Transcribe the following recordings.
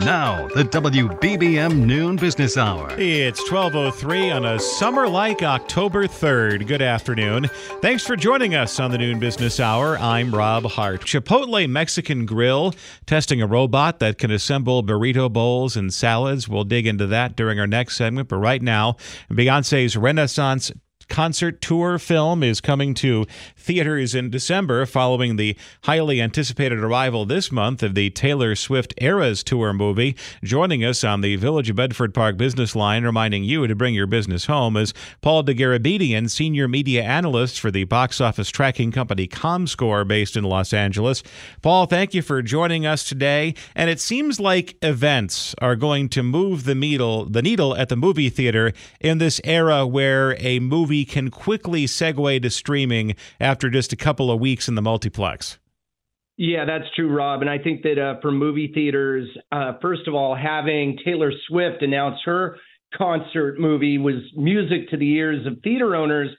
Now, the WBBM Noon Business Hour. It's 12:03 on a summer-like October 3rd. Good afternoon. Thanks for joining us on the Noon Business Hour. I'm Rob Hart. Chipotle Mexican Grill testing a robot that can assemble burrito bowls and salads. We'll dig into that during our next segment, but right now, Beyonce's Renaissance concert tour film is coming to theaters in December following the highly anticipated arrival this month of the Taylor Swift Eras Tour movie. Joining us on the Village of Bedford Park business line, reminding you to bring your business home, is Paul Dergarabedian, senior media analyst for the box office tracking company ComScore based in Los Angeles. Paul, thank you for joining us today. And it seems like events are going to move the needle, the needle at the movie theater in this era where a movie can quickly segue to streaming after just a couple of weeks in the multiplex. Yeah, that's true, Rob. And I think that uh, for movie theaters, uh, first of all, having Taylor Swift announce her concert movie was music to the ears of theater owners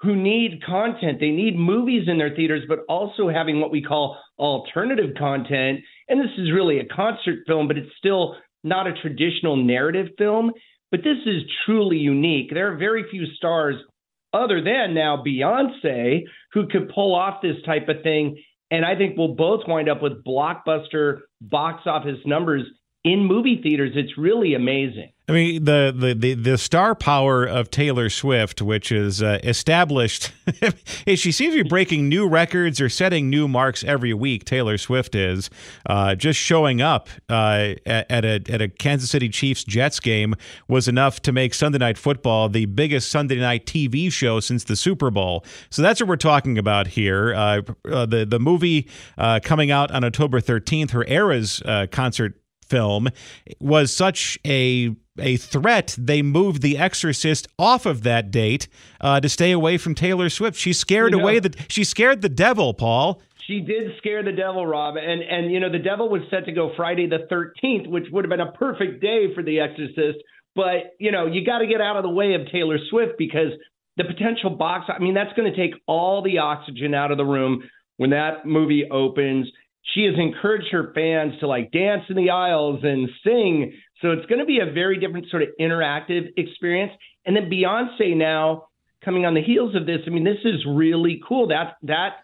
who need content. They need movies in their theaters, but also having what we call alternative content. And this is really a concert film, but it's still not a traditional narrative film. But this is truly unique. There are very few stars other than now Beyonce who could pull off this type of thing. And I think we'll both wind up with blockbuster box office numbers in movie theaters. It's really amazing. I mean, the, the, the, the star power of Taylor Swift, which is uh, established, she seems to be breaking new records or setting new marks every week. Taylor Swift is uh, just showing up uh, at, a at a Kansas City Chiefs Jets game was enough to make Sunday Night Football the biggest Sunday night TV show since the Super Bowl. So that's what we're talking about here. Uh, uh, the the movie uh, coming out on October 13th, her Eras concert film was such a a threat, they moved The Exorcist off of that date uh, to stay away from Taylor Swift. She scared You know- away the she scared the devil, Paul. She did scare the devil, Rob, and and you know the devil was set to go Friday the 13th, which would have been a perfect day for The Exorcist. But you know you got to get out of the way of Taylor Swift because the potential box. I mean that's going to take all the oxygen out of the room when that movie opens. She has encouraged her fans to like dance in the aisles and sing. So it's going to be a very different sort of interactive experience. And then Beyonce now coming on the heels of this. I mean, this is really cool. That that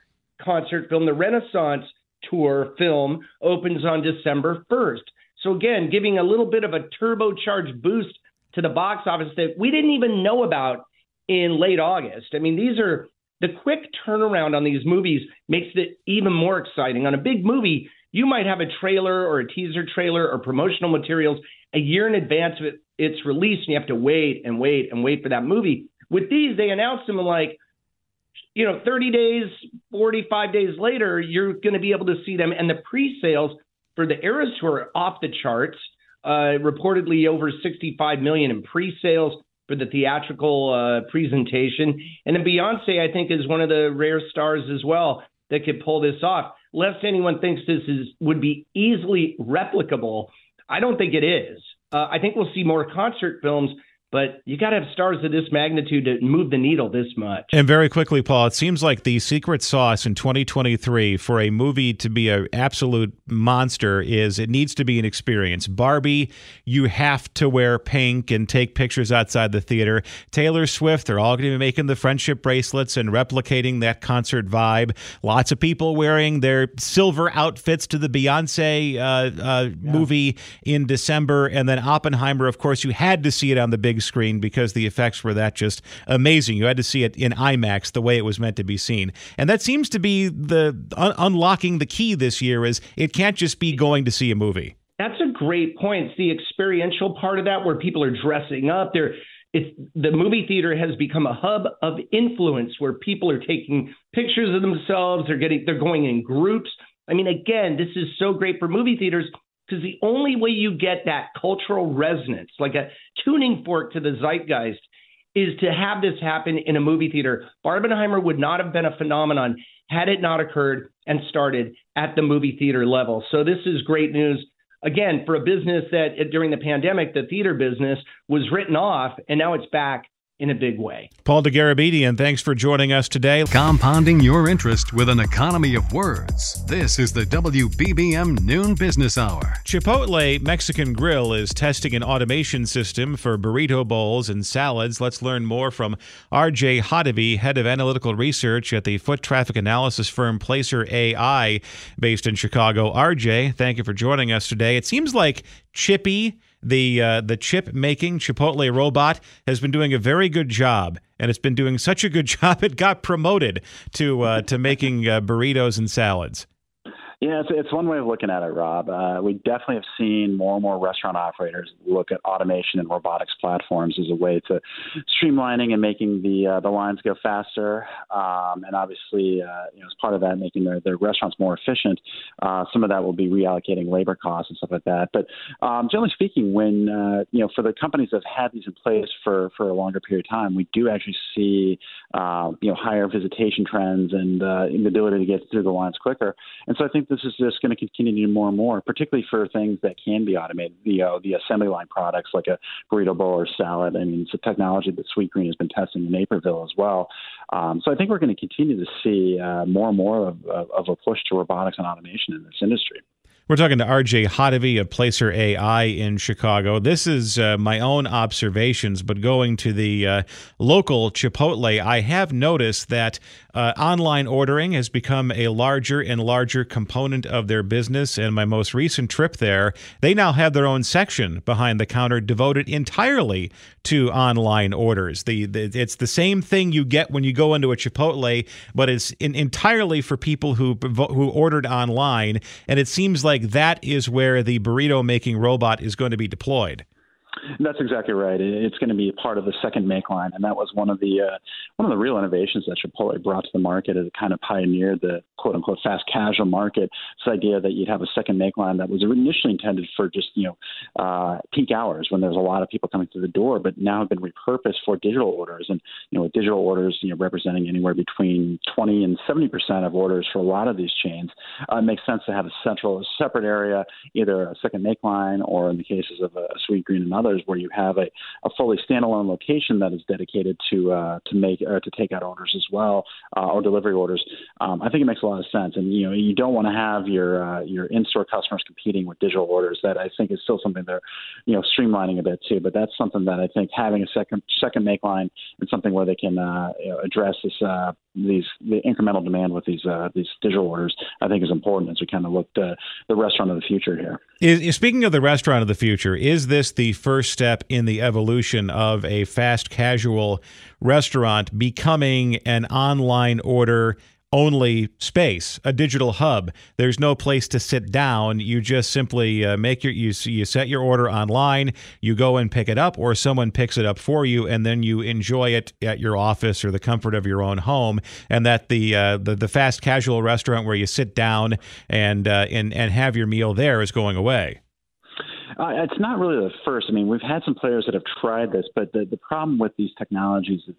concert film, the Renaissance Tour film, opens on December 1st. So again, giving a little bit of a turbocharged boost to the box office that we didn't even know about in late August. I mean, these are the quick turnaround on these movies makes it even more exciting. On a big movie, you might have a trailer or a teaser trailer or promotional materials a year in advance of its release, and you have to wait and wait and wait for that movie. With these, they announce them like, you know, 30 days, 45 days later, you're going to be able to see them. And the pre sales for the Eras Tour off the charts, uh, reportedly over 65 million in pre sales for the theatrical uh, presentation. And then Beyonce, I think, is one of the rare stars as well that could pull this off. Lest anyone thinks this is would be easily replicable, I don't think it is. Uh, I think we'll see more concert films, but you got to have stars of this magnitude to move the needle this much. And very quickly, Paul, it seems like the secret sauce in 2023 for a movie to be an absolute monster is it needs to be an experience. Barbie, you have to wear pink and take pictures outside the theater. Taylor Swift, they're all going to be making the friendship bracelets and replicating that concert vibe. Lots of people wearing their silver outfits to the Beyonce uh, uh, movie in December. And then Oppenheimer, of course, you had to see it on the big screen because the effects were that just amazing. You had to see it in IMAX the way it was meant to be seen. And that seems to be the un- unlocking the key this year is it can't just be going to see a movie. That's a great point. It's the experiential part of that where people are dressing up. They're it's the movie theater has become a hub of influence where people are taking pictures of themselves. They're getting they're going in groups. I mean, again, this is so great for movie theaters because the only way you get that cultural resonance, like a tuning fork to the zeitgeist, is to have this happen in a movie theater. Barbenheimer would not have been a phenomenon had it not occurred and started at the movie theater level. So this is great news again, for a business that during the pandemic, the theater business was written off, and now it's back in a big way. Paul Dergarabedian, thanks for joining us today. Compounding your interest with an economy of words. This is the WBBM Noon Business Hour. Chipotle Mexican Grill is testing an automation system for burrito bowls and salads. Let's learn more from RJ Hottovy, head of analytical research at the foot traffic analysis firm Placer AI, based in Chicago. RJ, thank you for joining us today. It seems like Chippy the uh, the chip making Chipotle robot has been doing a very good job, and it's been doing such a good job it got promoted to uh, to making uh, burritos and salads. Yeah, it's, it's one way of looking at it, Rob. Uh, we definitely have seen more and more restaurant operators look at automation and robotics platforms as a way to streamlining and making the uh, the lines go faster, um, and obviously, uh, you know, as part of that, making their, their restaurants more efficient. Uh, some of that will be reallocating labor costs and stuff like that. But um, generally speaking, when uh, you know, for the companies that have had these in place for for a longer period of time, we do actually see uh, you know higher visitation trends and the ability to get through the lines quicker. And so I think this is just going to continue more and more, particularly for things that can be automated. The uh, the assembly line products like a burrito bowl or salad. I mean, it's a technology that Sweetgreen has been testing in Naperville as well. Um, so I think we're going to continue to see uh, more and more of, of, of a push to robotics and automation in this industry. We're talking to RJ Hottovy of Placer AI in Chicago. This is uh, my own observations, but going to the uh, local Chipotle, I have noticed that uh, online ordering has become a larger and larger component of their business. And my most recent trip there, they now have their own section behind the counter devoted entirely to online orders. The, the it's the same thing you get when you go into a Chipotle, but it's in, entirely for people who who ordered online. And it seems like that is where the burrito making robot is going to be deployed. That's exactly right. It's going to be part of the second make line, and that was one of the uh, one of the real innovations that Chipotle brought to the market it kind of pioneered the quote unquote fast casual market. This idea that you'd have a second make line that was initially intended for just you know uh, peak hours when there's a lot of people coming through the door, but now have been repurposed for digital orders. And you know, with digital orders, you know, representing anywhere between 20 and 70 percent of orders for a lot of these chains, uh, it makes sense to have a central, separate area, either a second make line or in the cases of a sweet green and others others, where you have a, a fully standalone location that is dedicated to uh, to make or to take out orders as well uh, or delivery orders. Um, I think it makes a lot of sense, and you know you don't want to have your uh, your in-store customers competing with digital orders. That I think is still something they're you know streamlining a bit too. But that's something that I think having a second second make line and something where they can uh, address this uh, these the incremental demand with these uh, these digital orders, I think is important as we kind of look to the restaurant of the future here. Is, speaking of the restaurant of the future, is this the first step in the evolution of a fast casual restaurant becoming an online order only space, a digital hub. There's no place to sit down. You just simply uh, make your you you set your order online. You go and pick it up, or someone picks it up for you, and then you enjoy it at your office or the comfort of your own home. And that the uh, the, the fast casual restaurant where you sit down and uh, and and have your meal there is going away. Uh, it's not really the first. I mean, we've had some players that have tried this, but the, the problem with these technologies is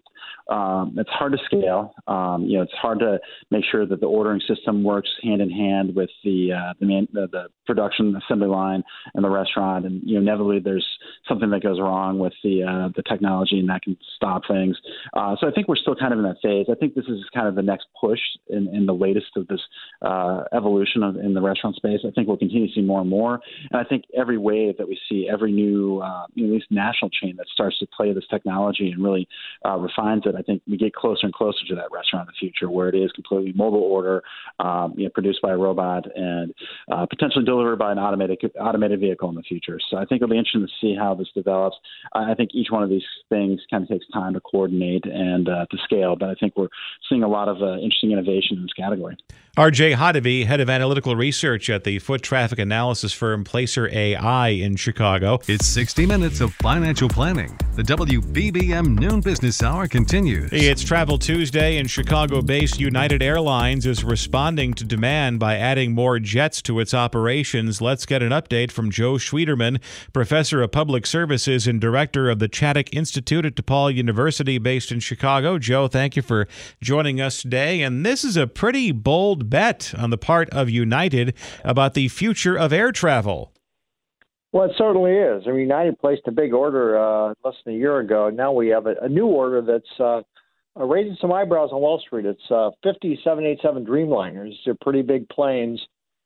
um, it's hard to scale. Um, you know, it's hard to make sure that the ordering system works hand in hand with the uh, the, man, the, the production assembly line and the restaurant. And you know, inevitably there's something that goes wrong with the uh, the technology, and that can stop things. Uh, so I think we're still kind of in that phase. I think this is kind of the next push in, in the latest of this uh, evolution of, in the restaurant space. I think we'll continue to see more and more, and I think every way wave that we see every new, uh, at least national chain that starts to play this technology and really uh, refines it. I think we get closer and closer to that restaurant of the future where it is completely mobile order, um, you know, produced by a robot and uh, potentially delivered by an automated automated vehicle in the future. So I think it'll be interesting to see how this develops. I think each one of these things kind of takes time to coordinate and uh, to scale, but I think we're seeing a lot of uh, interesting innovation in this category. RJ Hottovy, head of analytical research at the foot traffic analysis firm Placer AI in Chicago. It's 60 minutes of financial planning. The WBBM Noon Business Hour continues. It's Travel Tuesday, and Chicago based United Airlines is responding to demand by adding more jets to its operations. Let's get an update from Joe Schwieterman, professor of public services and director of the Chaddick Institute at DePaul University, based in Chicago. Joe, thank you for joining us today. And this is a pretty bold bet on the part of United about the future of air travel. Well, it certainly is. I mean, United placed a big order uh, less than a year ago. Now we have a, a new order that's uh, uh raising some eyebrows on Wall Street. It's uh, 50 787 Dreamliners. They're pretty big planes.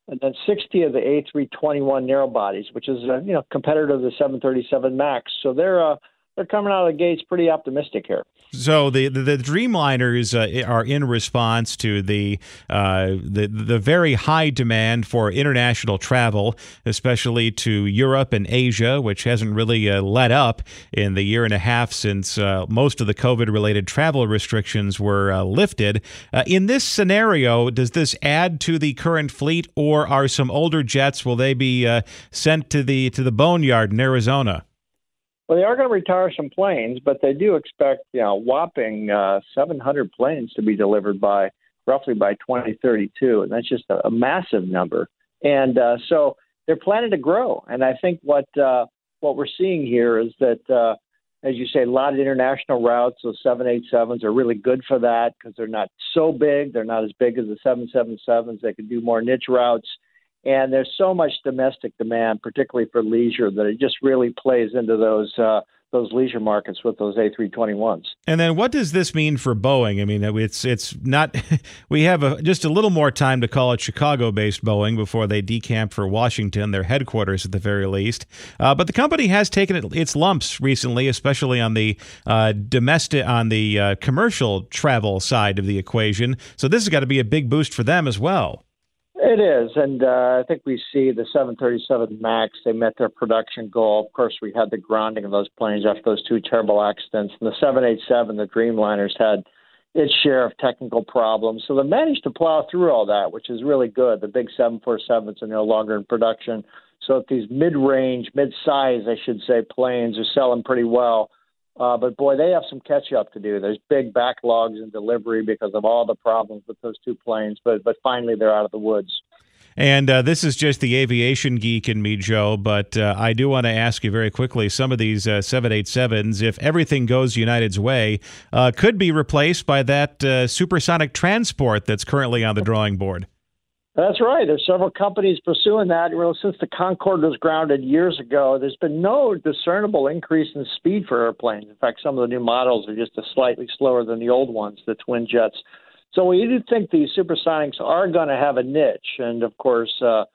And then 60 of the A321 narrow bodies, which is uh, you know competitor to the 737 Max. So they're uh, they're coming out of the gates pretty optimistic here. So the the, the Dreamliners uh, are in response to the uh, the the very high demand for international travel, especially to Europe and Asia, which hasn't really uh, let up in the year and a half since uh, most of the COVID related travel restrictions were uh, lifted. Uh, in this scenario, does this add to the current fleet, or are some older jets will they be sent to the to the boneyard in Arizona? Well, they are going to retire some planes, but they do expect, you know, whopping uh, 700 planes to be delivered by roughly by 2032, and that's just a, a massive number. And uh, so they're planning to grow, and I think what uh, what we're seeing here is that, uh, as you say, a lot of international routes. So 787s are really good for that because they're not so big. They're not as big as the 777s. They can do more niche routes and there's so much domestic demand, particularly for leisure, that it just really plays into those uh, those leisure markets with those A321s. And then, what does this mean for Boeing? I mean, it's it's not. we have a, just a little more time to call it Chicago-based Boeing before they decamp for Washington, their headquarters at the very least. Uh, but the company has taken it, its lumps recently, especially on the uh, domestic, on the uh, commercial travel side of the equation. So this has got to be a big boost for them as well. It is, and uh, I think we see the 737 Max. They met their production goal. Of course, we had the grounding of those planes after those two terrible accidents. And the 787, the Dreamliners, had its share of technical problems. So they managed to plow through all that, which is really good. The big 747s are no longer in production. So if these mid-range, mid-size, I should say, planes are selling pretty well, uh, but boy, they have some catch up to do. There's big backlogs in delivery because of all the problems with those two planes. But but finally, they're out of the woods. And uh, this is just the aviation geek in me, Joe. But uh, I do want to ask you very quickly: some of these uh, 787s, if everything goes United's way, uh, could be replaced by that uh, supersonic transport that's currently on the drawing board. That's right. There's several companies pursuing that. Well, since the Concorde was grounded years ago, there's been no discernible increase in speed for airplanes. In fact, some of the new models are just a slightly slower than the old ones, the twin jets. So we do think these supersonics are going to have a niche, and of course, uh,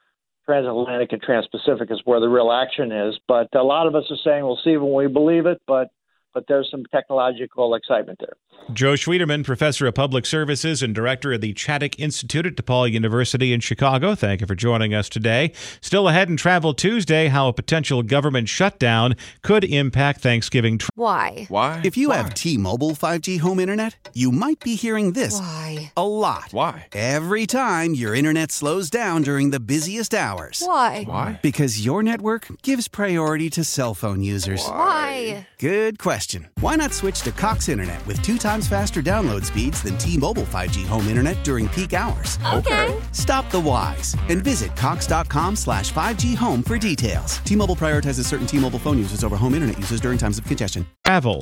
transatlantic and transpacific is where the real action is. But a lot of us are saying we'll see when we believe it, but but there's some technological excitement there. Joe Schwieterman, professor of public services and director of the Chaddick Institute at DePaul University in Chicago. Thank you for joining us today. Still ahead in Travel Tuesday, how a potential government shutdown could impact Thanksgiving. Tra- Why? Why? If you Why? have T-Mobile 5G home internet, you might be hearing this Why? a lot. Why? Every time your internet slows down during the busiest hours. Why? Why? Because your network gives priority to cell phone users. Why? Good question. Why not switch to Cox Internet with two times faster download speeds than T Mobile 5G home internet during peak hours? Okay. Stop the whys and visit Cox.com slash 5G home for details. T Mobile prioritizes certain T Mobile phone users over home internet users during times of congestion. Travel.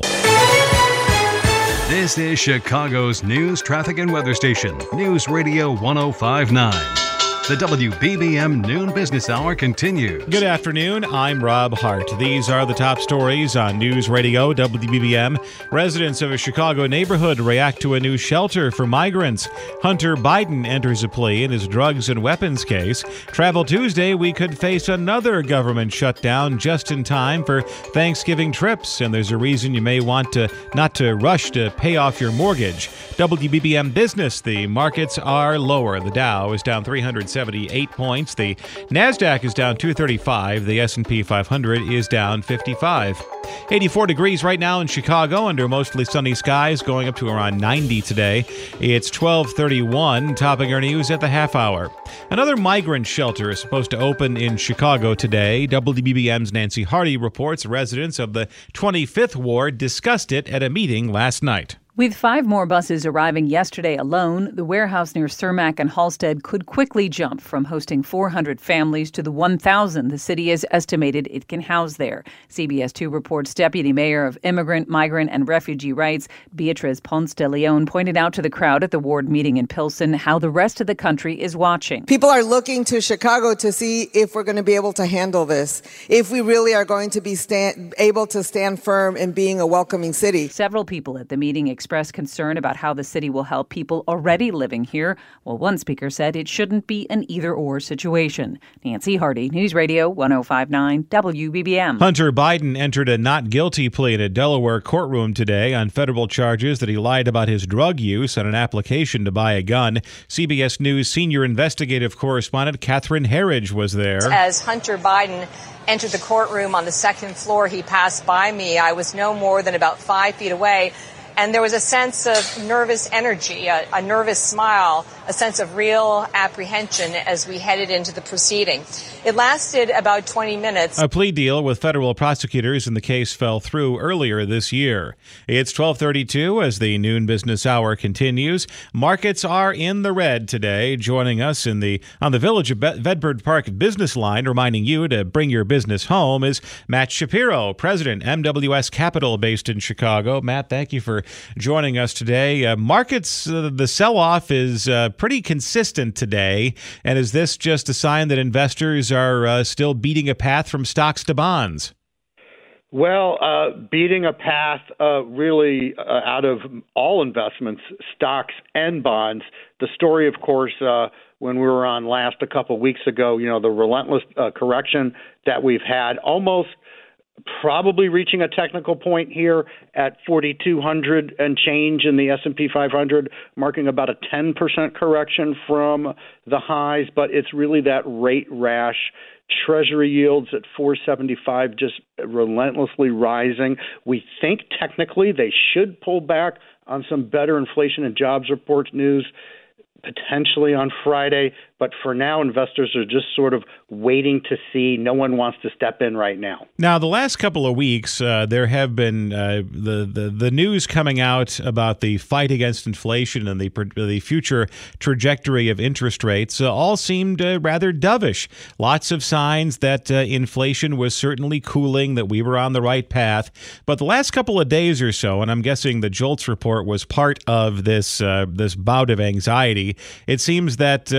This is Chicago's news, traffic, and weather station, News Radio 1059. The WBBM Noon Business Hour continues. Good afternoon. I'm Rob Hart. These are the top stories on News Radio WBBM. Residents of a Chicago neighborhood react to a new shelter for migrants. Hunter Biden enters a plea in his drugs and weapons case. Travel Tuesday, we could face another government shutdown just in time for Thanksgiving trips, and there's a reason you may want to not to rush to pay off your mortgage. WBBM Business, the markets are lower. The Dow is down 370 78 points. The Nasdaq is down 235. The S&P 500 is down 55. 84 degrees right now in Chicago under mostly sunny skies, going up to around 90 today. It's 12:31. Topping our news at the half hour. Another migrant shelter is supposed to open in Chicago today. WBBM's Nancy Harty reports residents of the 25th ward discussed it at a meeting last night. With five more buses arriving yesterday alone, the warehouse near Cermak and Halsted could quickly jump from hosting 400 families to the 1,000 the city has estimated it can house there. CBS 2 reports Deputy Mayor of Immigrant, Migrant, and Refugee Rights, Beatriz Ponce de Leon, pointed out to the crowd at the ward meeting in Pilsen how the rest of the country is watching. People are looking to Chicago to see if we're going to be able to handle this, if we really are going to be stand, able to stand firm in being a welcoming city. Several people at the meeting expressed concern about how the city will help people already living here, Well, one speaker said it shouldn't be an either or situation. Nancy Harty, News Radio 1059 WBBM. Hunter Biden entered a not guilty plea in a Delaware courtroom today on federal charges that he lied about his drug use on an application to buy a gun. CBS News senior investigative correspondent Catherine Herridge was there. As Hunter Biden entered the courtroom on the second floor, he passed by me. I was no more than about five feet away and there was a sense of nervous energy, a, a, nervous smile, a sense of real apprehension as we headed into the proceeding. It lasted about 20 minutes. A plea deal with federal prosecutors in the case fell through earlier this year. It's 12:32 as the noon business hour continues. Markets are in the red today. Joining us in the on the Village of Bedford Park business line reminding you to bring your business home is Matt Shapiro, President MWS Capital based in Chicago. Matt, thank you for joining us today. Uh, markets, uh, the sell off is uh, pretty consistent today. And is this just a sign that investors are uh, still beating a path from stocks to bonds? Well, uh, beating a path uh, really uh, out of all investments, stocks and bonds. The story, of course, uh, when we were on last a couple of weeks ago, you know, the relentless correction that we've had, almost probably reaching a technical point here at 4200 and change in the S&P 500 marking about a 10% correction from the highs but it's really that rate rash. Treasury yields at 475 just relentlessly rising. We think technically they should pull back on some better inflation and jobs reports news potentially on Friday, but for now, investors are just sort of waiting to see. No one wants to step in right now. Now, the last couple of weeks, uh, there have been uh, the, the the news coming out about the fight against inflation and the the future trajectory of interest rates. Uh, all seemed uh, rather dovish. Lots of signs that uh, inflation was certainly cooling, that we were on the right path. But the last couple of days or so, and I'm guessing the JOLTS report was part of this uh, this bout of anxiety it seems that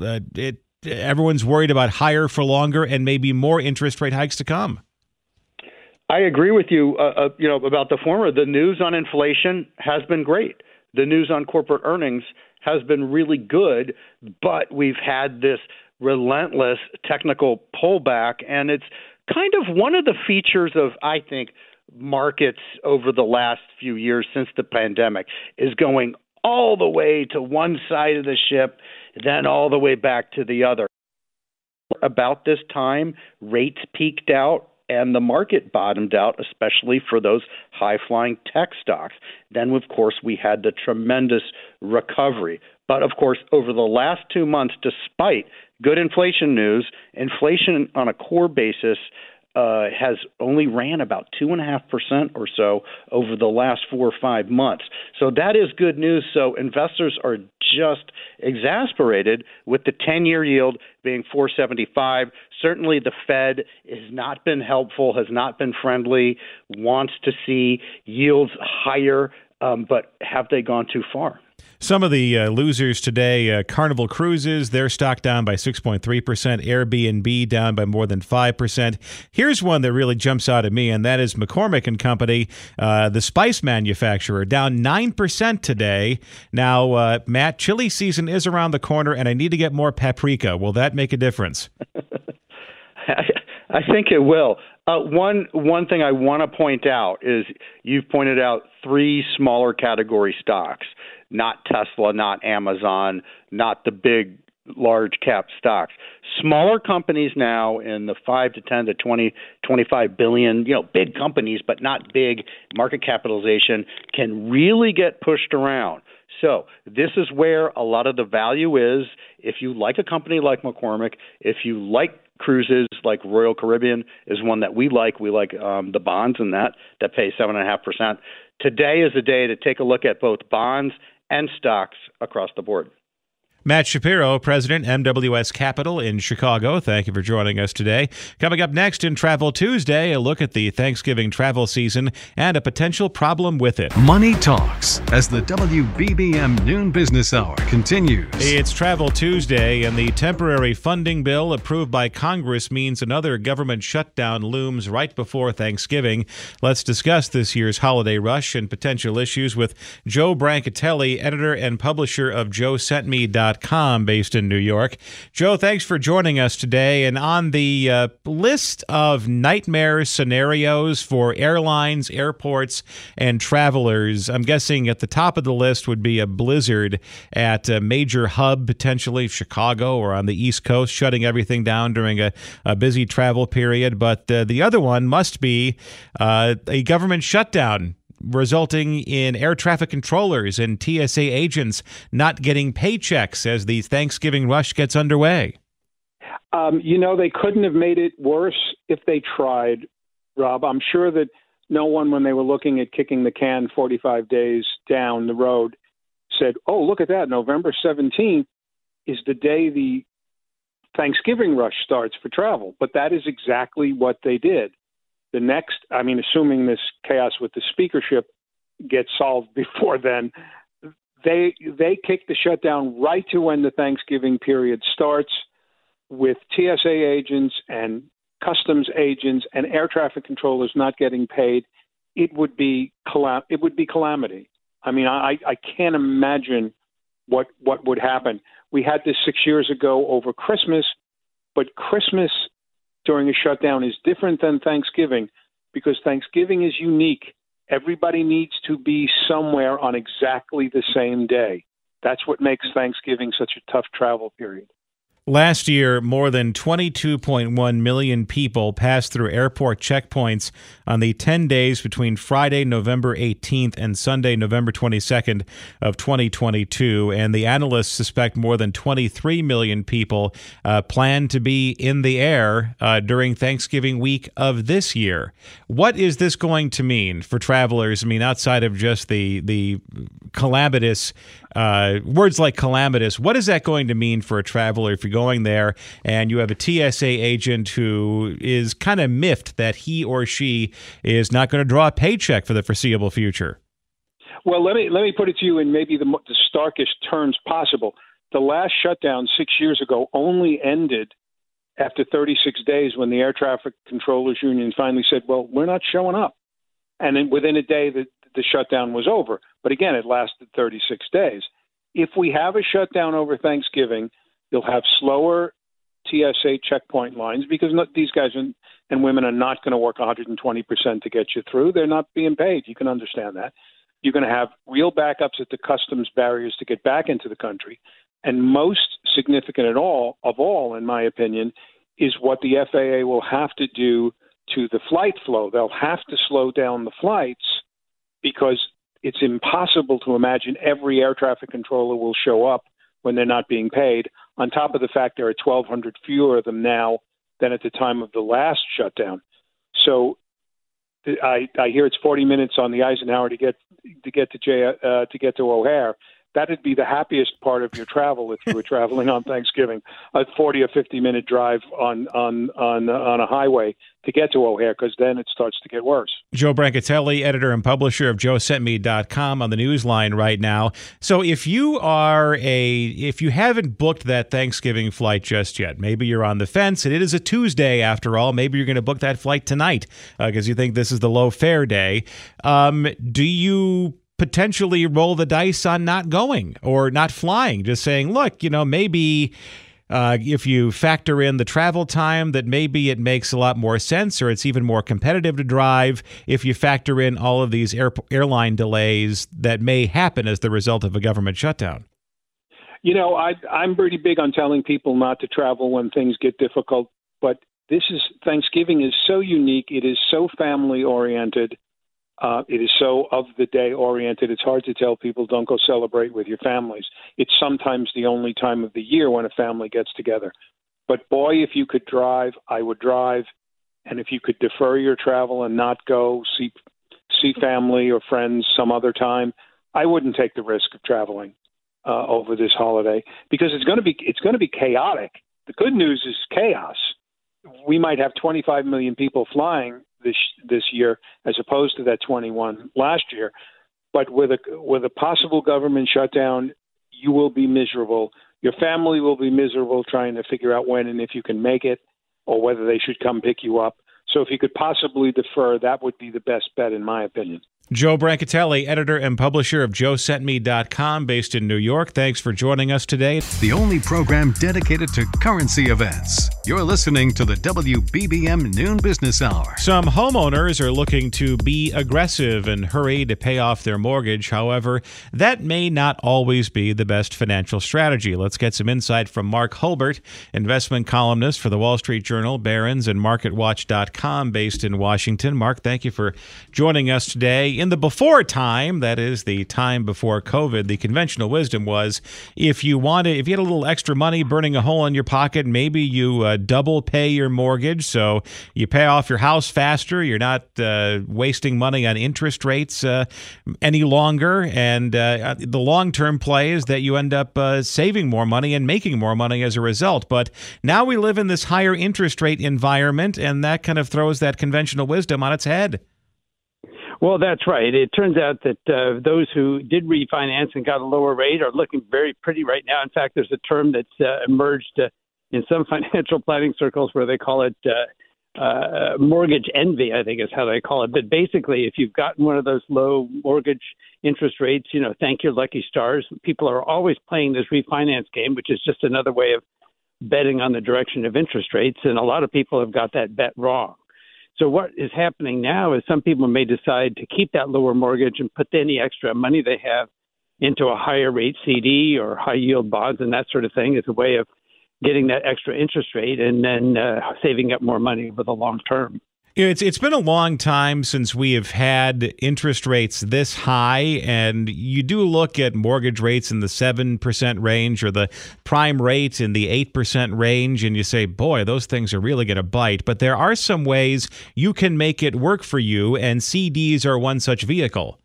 uh, it everyone's worried about higher for longer and maybe more interest rate hikes to come. I agree with you. Uh, uh, you know about the former. The news on inflation has been great. The news on corporate earnings has been really good, but we've had this relentless technical pullback, and it's kind of one of the features of I think markets over the last few years since the pandemic is going all the way to one side of the ship, then all the way back to the other. About this time, rates peaked out and the market bottomed out, especially for those high flying tech stocks. Then, of course, we had the tremendous recovery. But of course, over the last two months, despite good inflation news, inflation on a core basis uh, has only ran about two and a half percent or so over the last four or five months. So that is good news. So investors are just exasperated with the 10-year yield being 475. Certainly, the Fed has not been helpful, has not been friendly, wants to see yields higher, um, but have they gone too far? Some of the uh, losers today uh, Carnival Cruises, their stock down by 6.3%, Airbnb down by more than 5%. Here's one that really jumps out at me, and that is McCormick and Company, uh, the spice manufacturer, down 9% today. Now, uh, Matt, chili season is around the corner, and I need to get more paprika. Will that make a difference? I think it will. Uh, one one thing I want to point out is you've pointed out three smaller category stocks, not Tesla, not Amazon, not the big large cap stocks. Smaller companies now in the 5 to 10 to 20 25 billion, you know, big companies but not big market capitalization can really get pushed around. So, this is where a lot of the value is. If you like a company like McCormick, if you like cruises like Royal Caribbean is one that we like. We like um, the bonds and that that pay seven and a half percent. Today is a day to take a look at both bonds and stocks across the board. Matt Shapiro, President, MWS Capital in Chicago. Thank you for joining us today. Coming up next in Travel Tuesday, a look at the Thanksgiving travel season and a potential problem with it. Money Talks as the WBBM Noon Business Hour continues. It's Travel Tuesday, and the temporary funding bill approved by Congress means another government shutdown looms right before Thanksgiving. Let's discuss this year's holiday rush and potential issues with Joe Brancatelli, editor and publisher of JoeSentMe.com based in New York. Joe, thanks for joining us today. And on the uh, list of nightmare scenarios for airlines, airports, and travelers, I'm guessing at the top of the list would be a blizzard at a major hub, potentially Chicago or on the East Coast, shutting everything down during a, a busy travel period. But uh, the other one must be uh, a government shutdown resulting in air traffic controllers and TSA agents not getting paychecks as the Thanksgiving rush gets underway? Um, you know, they couldn't have made it worse if they tried, Rob. I'm sure that no one, when they were looking at kicking the can 45 days down the road, said, Oh, look at that. November 17th is the day the Thanksgiving rush starts for travel. But that is exactly what they did the next, I mean, assuming this chaos with the speakership gets solved before then, they they kick the shutdown right to when the Thanksgiving period starts, with TSA agents and customs agents and air traffic controllers not getting paid. It would be calam- it would be calamity. I mean, I I can't imagine what what would happen. We had this six years ago over Christmas, but Christmas during a shutdown is different than Thanksgiving because Thanksgiving is unique. Everybody needs to be somewhere on exactly the same day. That's what makes Thanksgiving such a tough travel period. Last year, more than 22.1 million people passed through airport checkpoints on the 10 days between Friday, November 18th and Sunday, November 22nd of 2022. And the analysts suspect more than 23 million people uh, plan to be in the air uh, during Thanksgiving week of this year. What is this going to mean for travelers? I mean, outside of just the the calamitous uh, words like calamitous, what is that going to mean for a traveler if you're going there and you have a TSA agent who is kind of miffed that he or she is not going to draw a paycheck for the foreseeable future? Well, let me let me put it to you in maybe the, the starkest terms possible. The last shutdown six years ago only ended after 36 days when the air traffic controllers union finally said, "Well, we're not showing up," and then within a day the the shutdown was over. But again, it lasted 36 days. If we have a shutdown over Thanksgiving, you'll have slower TSA checkpoint lines because not, these guys and, and women are not going to work 120% to get you through. They're not being paid. You can understand that. You're going to have real backups at the customs barriers to get back into the country. And most significant at all of all, in my opinion, is what the FAA will have to do to the flight flow. They'll have to slow down the flights because it's impossible to imagine every air traffic controller will show up when they're not being paid. On top of the fact there are 1,200 fewer of them now than at the time of the last shutdown. So I, I hear it's 40 minutes on the Eisenhower to get to get to J, uh, to get to O'Hare. That'd be the happiest part of your travel if you were traveling on Thanksgiving, a 40 or 50 minute drive on on on on a highway to get to O'Hare because then it starts to get worse. Joe Brancatelli, editor and publisher of JoeSentMe.com on the newsline right now. So if you are a if you haven't booked that Thanksgiving flight just yet, maybe you're on the fence and it is a Tuesday after all, maybe you're going to book that flight tonight because uh, you think this is the low fare day. Um, do you potentially roll the dice on not going or not flying, just saying, look, you know, maybe uh, if you factor in the travel time, that maybe it makes a lot more sense or it's even more competitive to drive if you factor in all of these air, airline delays that may happen as the result of a government shutdown. You know, I, I'm pretty big on telling people not to travel when things get difficult, but this is Thanksgiving is so unique. It is so family oriented uh, it is so of the day oriented. It's hard to tell people don't go celebrate with your families. It's sometimes the only time of the year when a family gets together. But boy, if you could drive, I would drive. And if you could defer your travel and not go see see family or friends some other time, I wouldn't take the risk of traveling uh, over this holiday because it's going to be it's going to be chaotic. The good news is chaos. We might have 25 million people flying this this year as opposed to that 21 last year. But with a with a possible government shutdown, you will be miserable. Your family will be miserable trying to figure out when and if you can make it, or whether they should come pick you up. So if you could possibly defer, that would be the best bet, in my opinion. Joe Brancatelli, editor and publisher of JoeSentMe.com, based in New York. Thanks for joining us today. The only program dedicated to currency events. You're listening to the WBBM Noon Business Hour. Some homeowners are looking to be aggressive and hurry to pay off their mortgage. However, that may not always be the best financial strategy. Let's get some insight from Mark Hulbert, investment columnist for the Wall Street Journal, Barron's, and MarketWatch.com, based in Washington. Mark, thank you for joining us today in the before time, that is the time before COVID, the conventional wisdom was if you wanted, if you had a little extra money burning a hole in your pocket, maybe you uh, double pay your mortgage. So you pay off your house faster. You're not uh, wasting money on interest rates uh, any longer. And uh, the long term play is that you end up uh, saving more money and making more money as a result. But now we live in this higher interest rate environment, and that kind of throws that conventional wisdom on its head. Well, that's right. It turns out that uh, those who did refinance and got a lower rate are looking very pretty right now. In fact, there's a term that's uh, emerged uh, in some financial planning circles where they call it uh, uh, mortgage envy, I think is how they call it. But basically, if you've gotten one of those low mortgage interest rates, you know, thank your lucky stars. People are always playing this refinance game, which is just another way of betting on the direction of interest rates. And a lot of people have got that bet wrong. So what is happening now is some people may decide to keep that lower mortgage and put any extra money they have into a higher rate CD or high yield bonds and that sort of thing as a way of getting that extra interest rate and then uh, saving up more money over the long term. It's it's been a long time since we have had interest rates this high, and you do look at mortgage rates in the seven percent range or the prime rate in the eight percent range, and you say, "Boy, those things are really going to bite." But there are some ways you can make it work for you, and CDs are one such vehicle.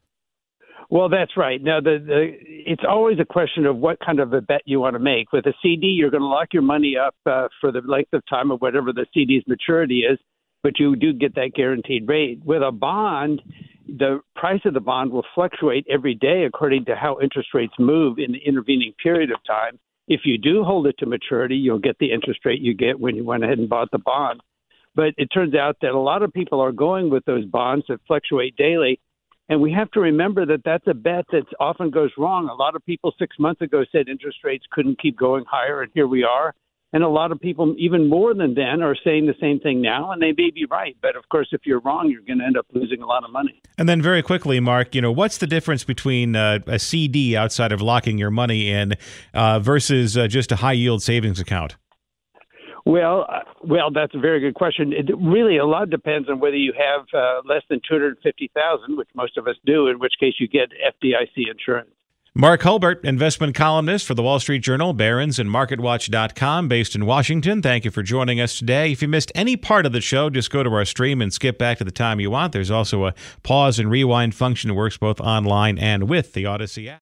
Well, that's right. Now, the, the it's always a question of what kind of a bet you want to make. With a CD, you're going to lock your money up uh, for the length of time of whatever the CD's maturity is but you do get that guaranteed rate. With a bond, the price of the bond will fluctuate every day according to how interest rates move in the intervening period of time. If you do hold it to maturity, you'll get the interest rate you get when you went ahead and bought the bond. But it turns out that a lot of people are going with those bonds that fluctuate daily. And we have to remember that that's a bet that often goes wrong. A lot of people six months ago said interest rates couldn't keep going higher, and here we are. And a lot of people, even more than then, are saying the same thing now, and they may be right. But of course, if you're wrong, you're going to end up losing a lot of money. And then, very quickly, Mark, you know, what's the difference between uh, a CD outside of locking your money in uh, versus uh, just a high yield savings account? Well, uh, well, that's a very good question. It really a lot depends on whether you have uh, less than two hundred fifty thousand, which most of us do, in which case you get FDIC insurance. Mark Hulbert, investment columnist for the Wall Street Journal, Barron's, and MarketWatch.com, based in Washington. Thank you for joining us today. If you missed any part of the show, just go to our stream and skip back to the time you want. There's also a pause and rewind function that works both online and with the Audacy app.